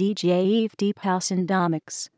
DJ Eve Deep House and Domics.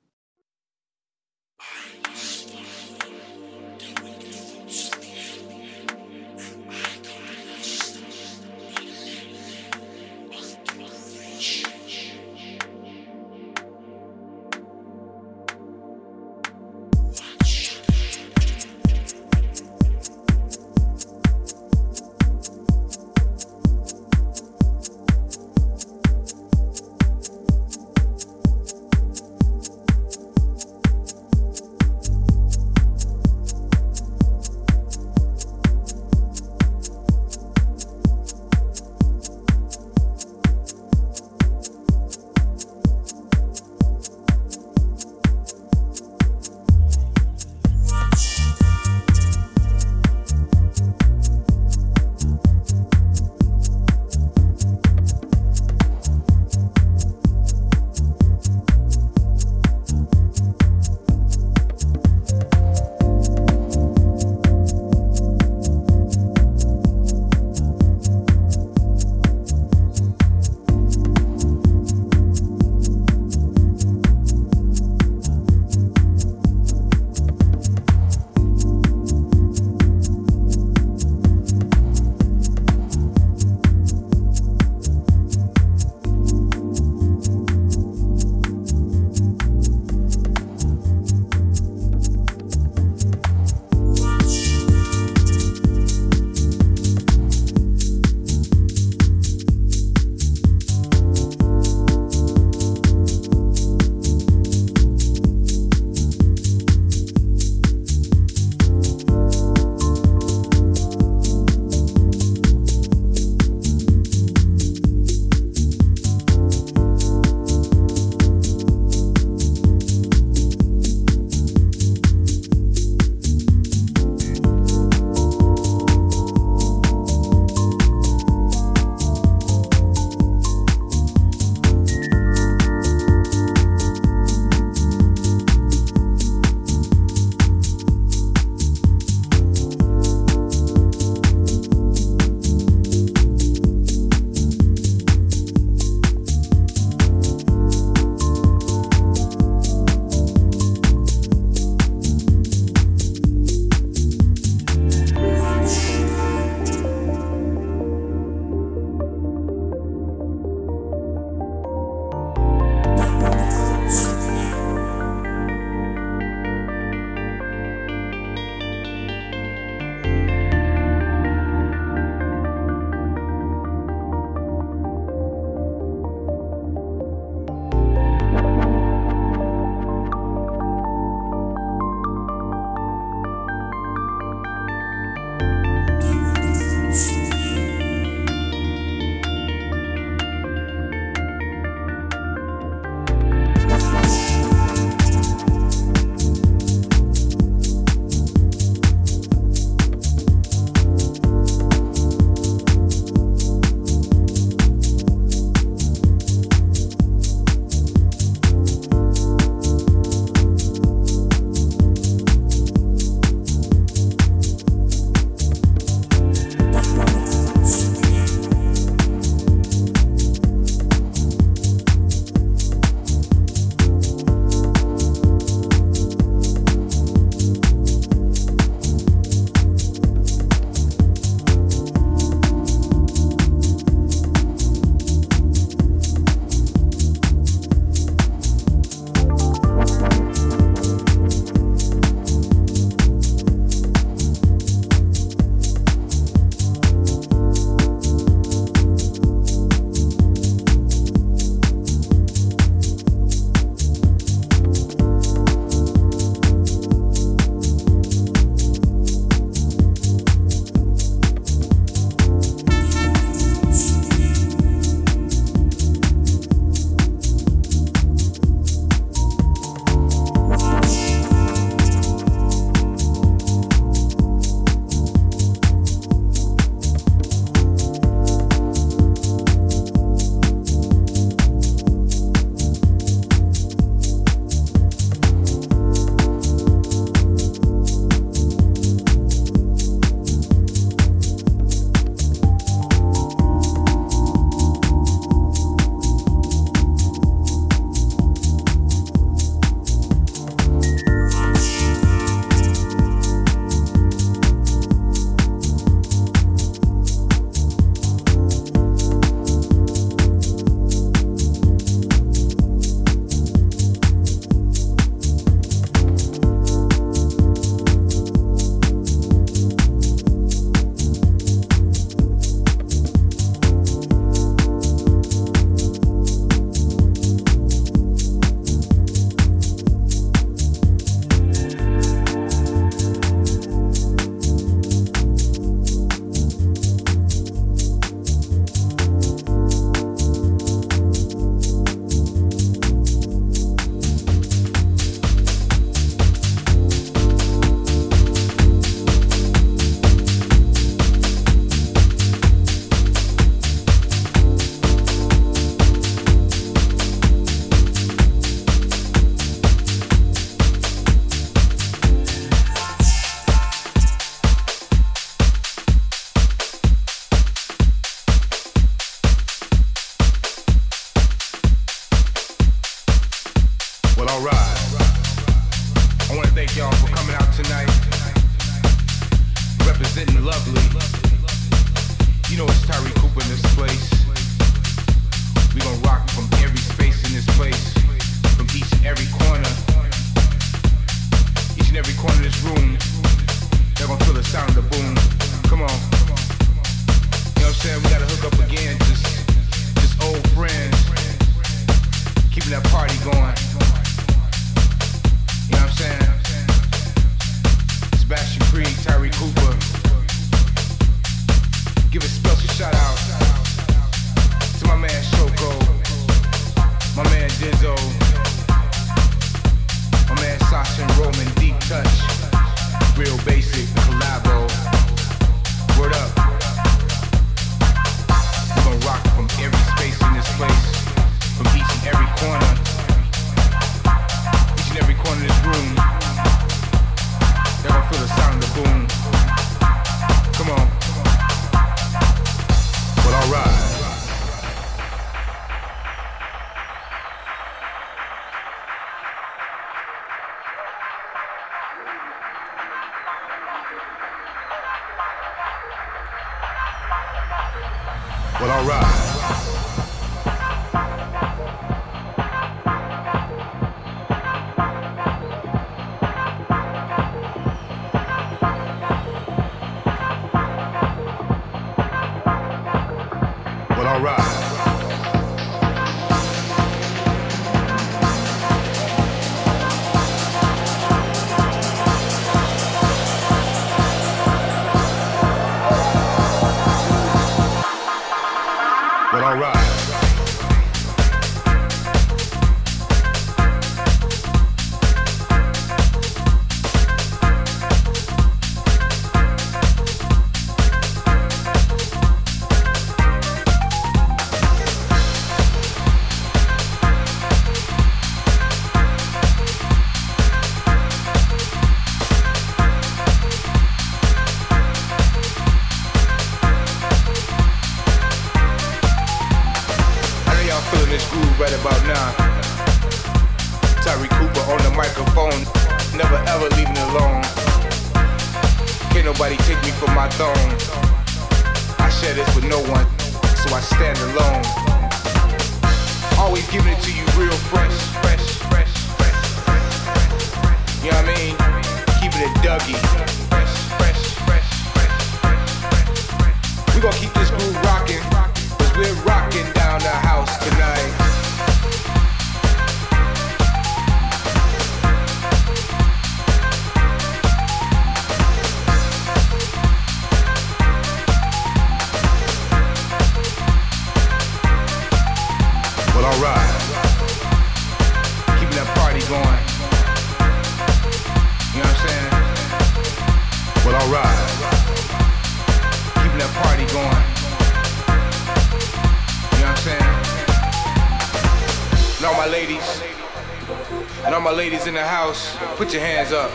In the house, put your hands up.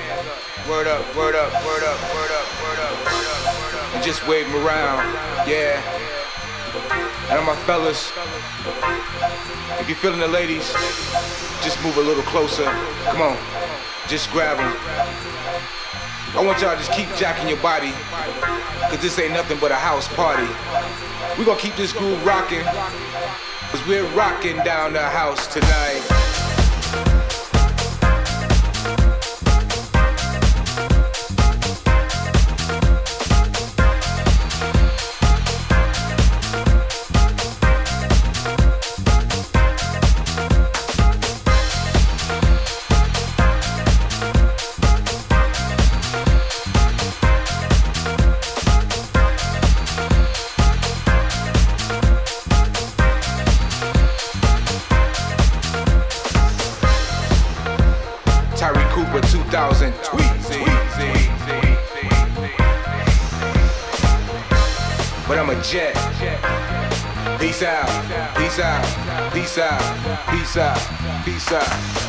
Word up, word up, word up, word up, word up, word up. And just wave them around. Yeah. And all my fellas, if you're feeling the ladies, just move a little closer. Come on. Just grab them. I want y'all to just keep jacking your body. Cause this ain't nothing but a house party. we gonna keep this groove rocking. Cause we're rocking down the house tonight. Out.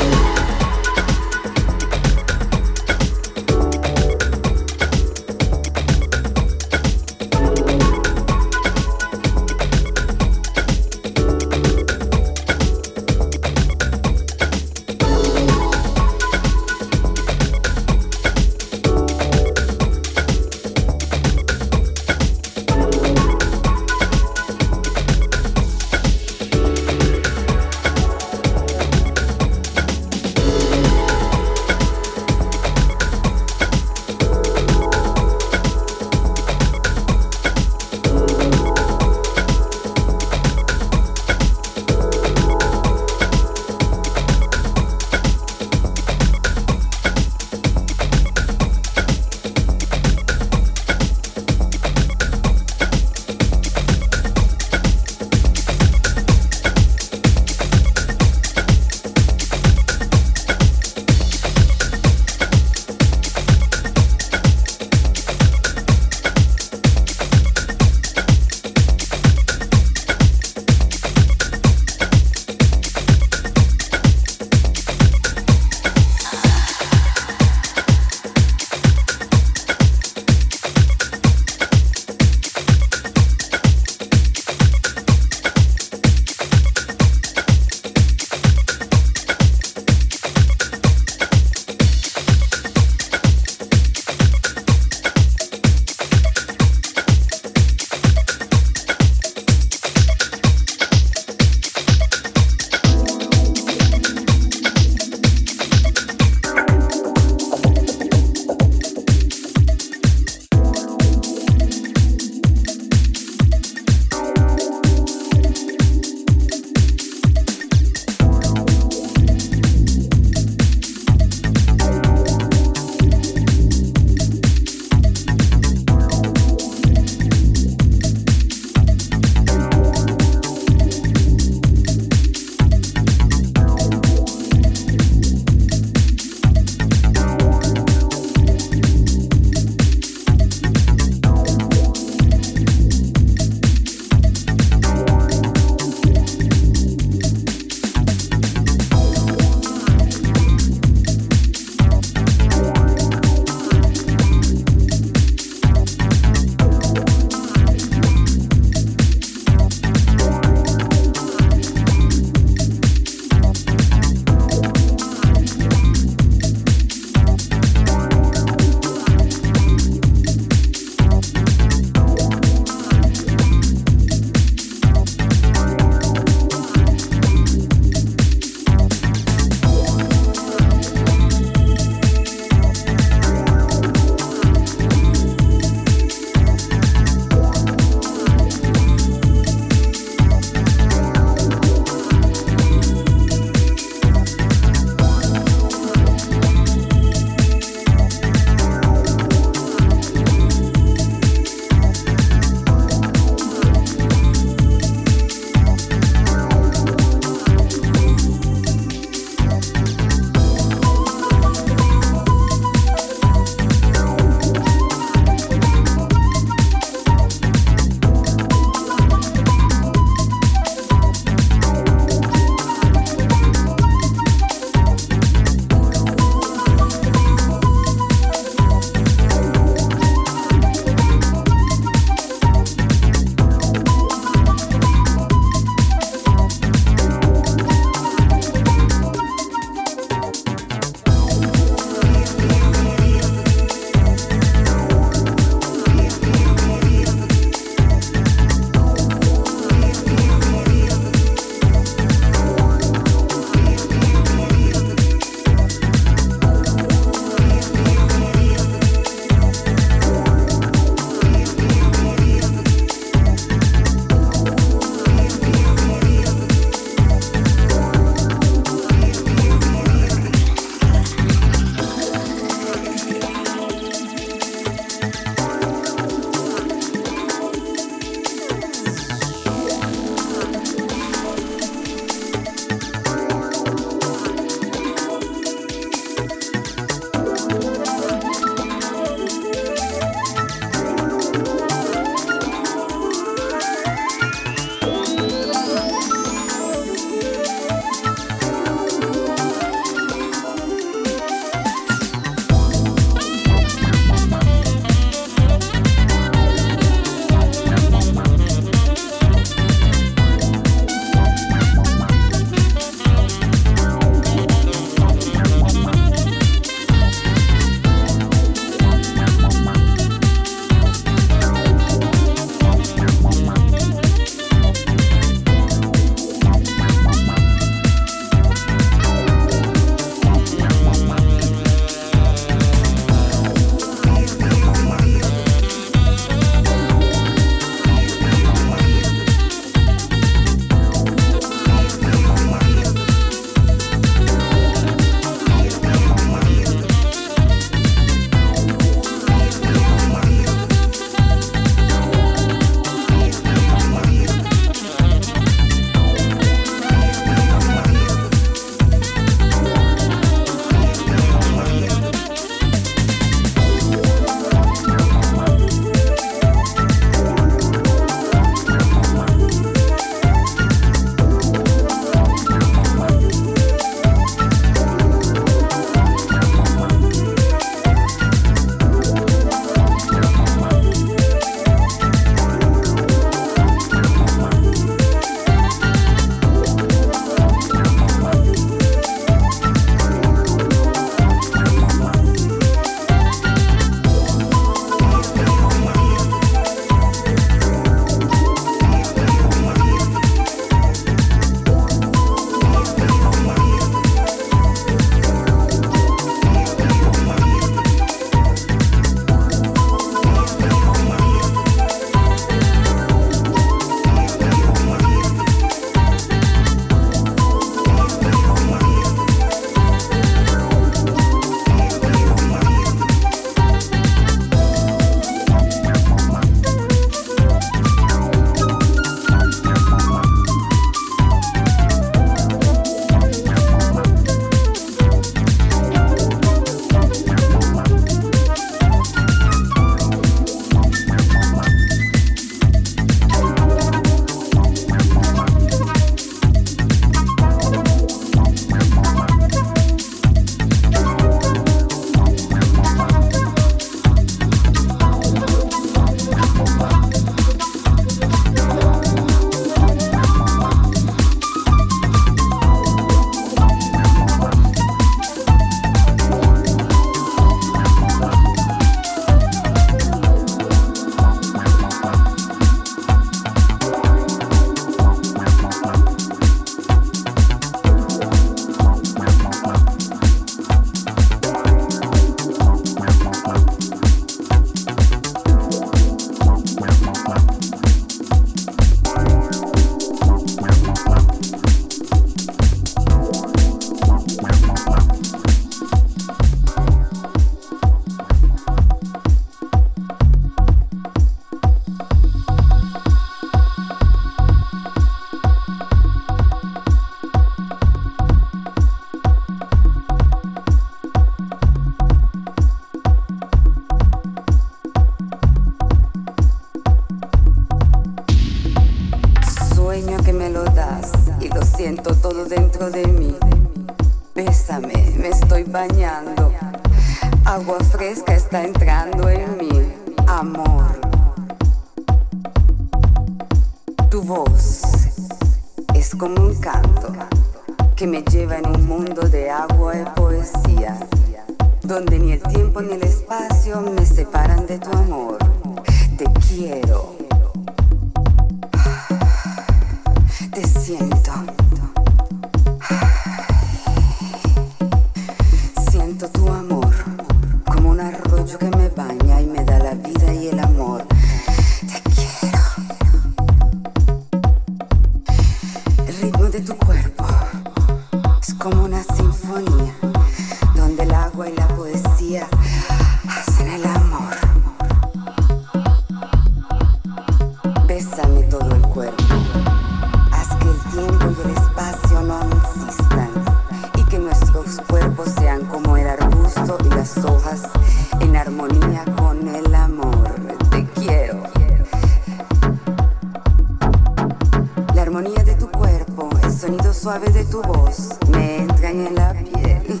sonido suave de tu voz me entraña en la piel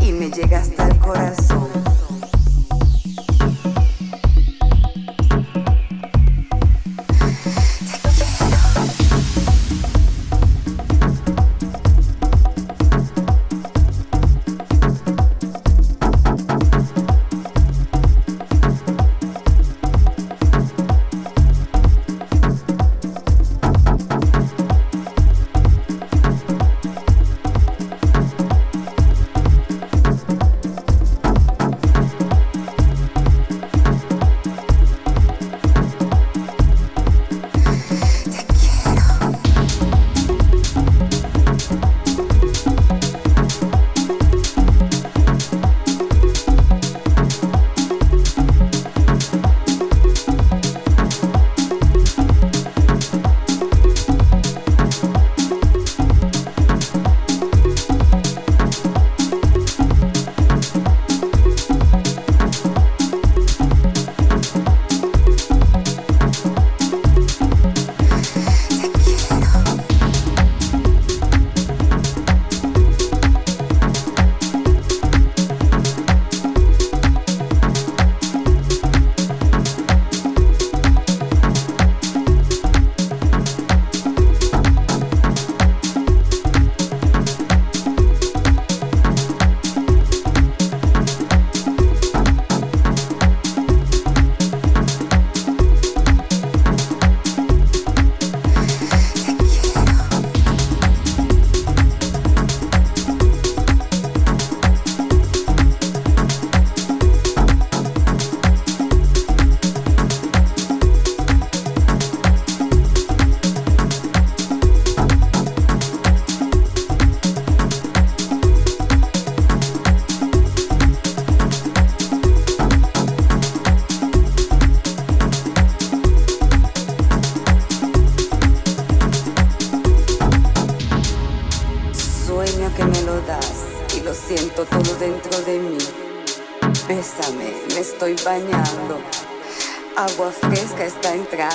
y me llega hasta el corazón.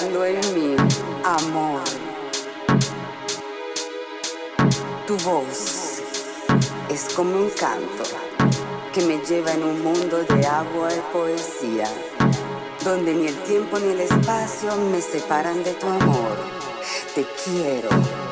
en mí amor. Tu voz es como un canto que me lleva en un mundo de agua y poesía, donde ni el tiempo ni el espacio me separan de tu amor. Te quiero.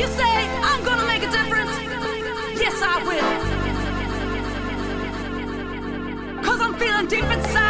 You say, I'm gonna make a difference. Yes, I will. Cause I'm feeling deep inside.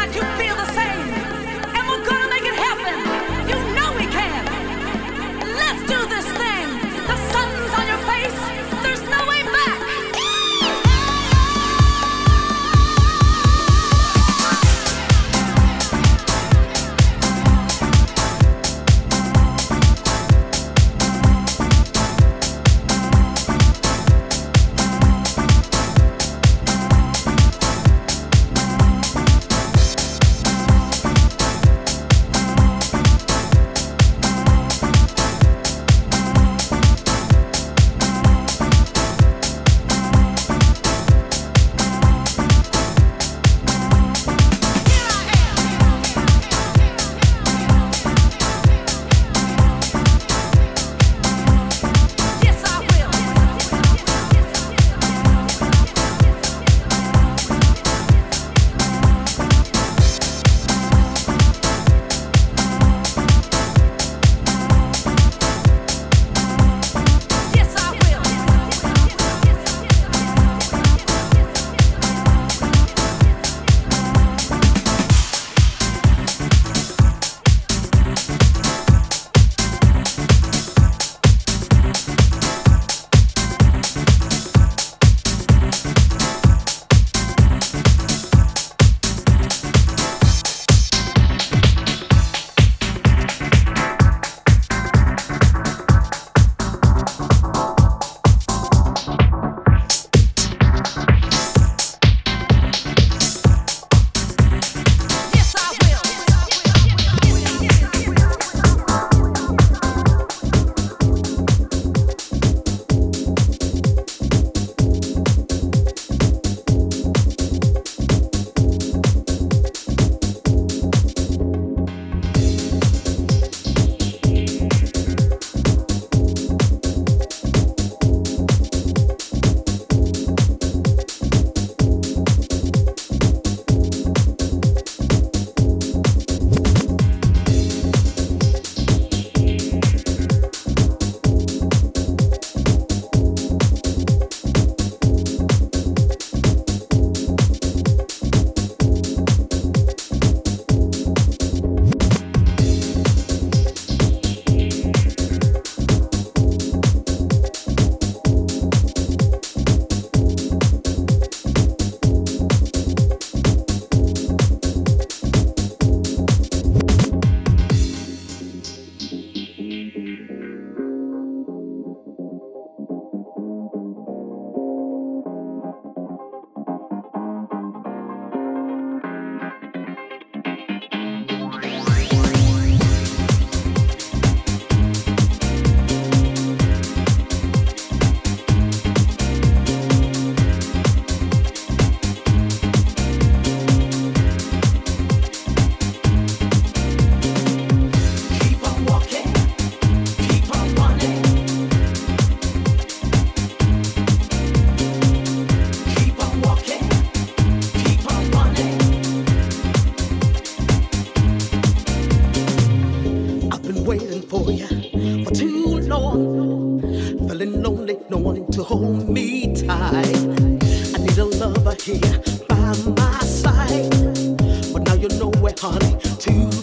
to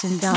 House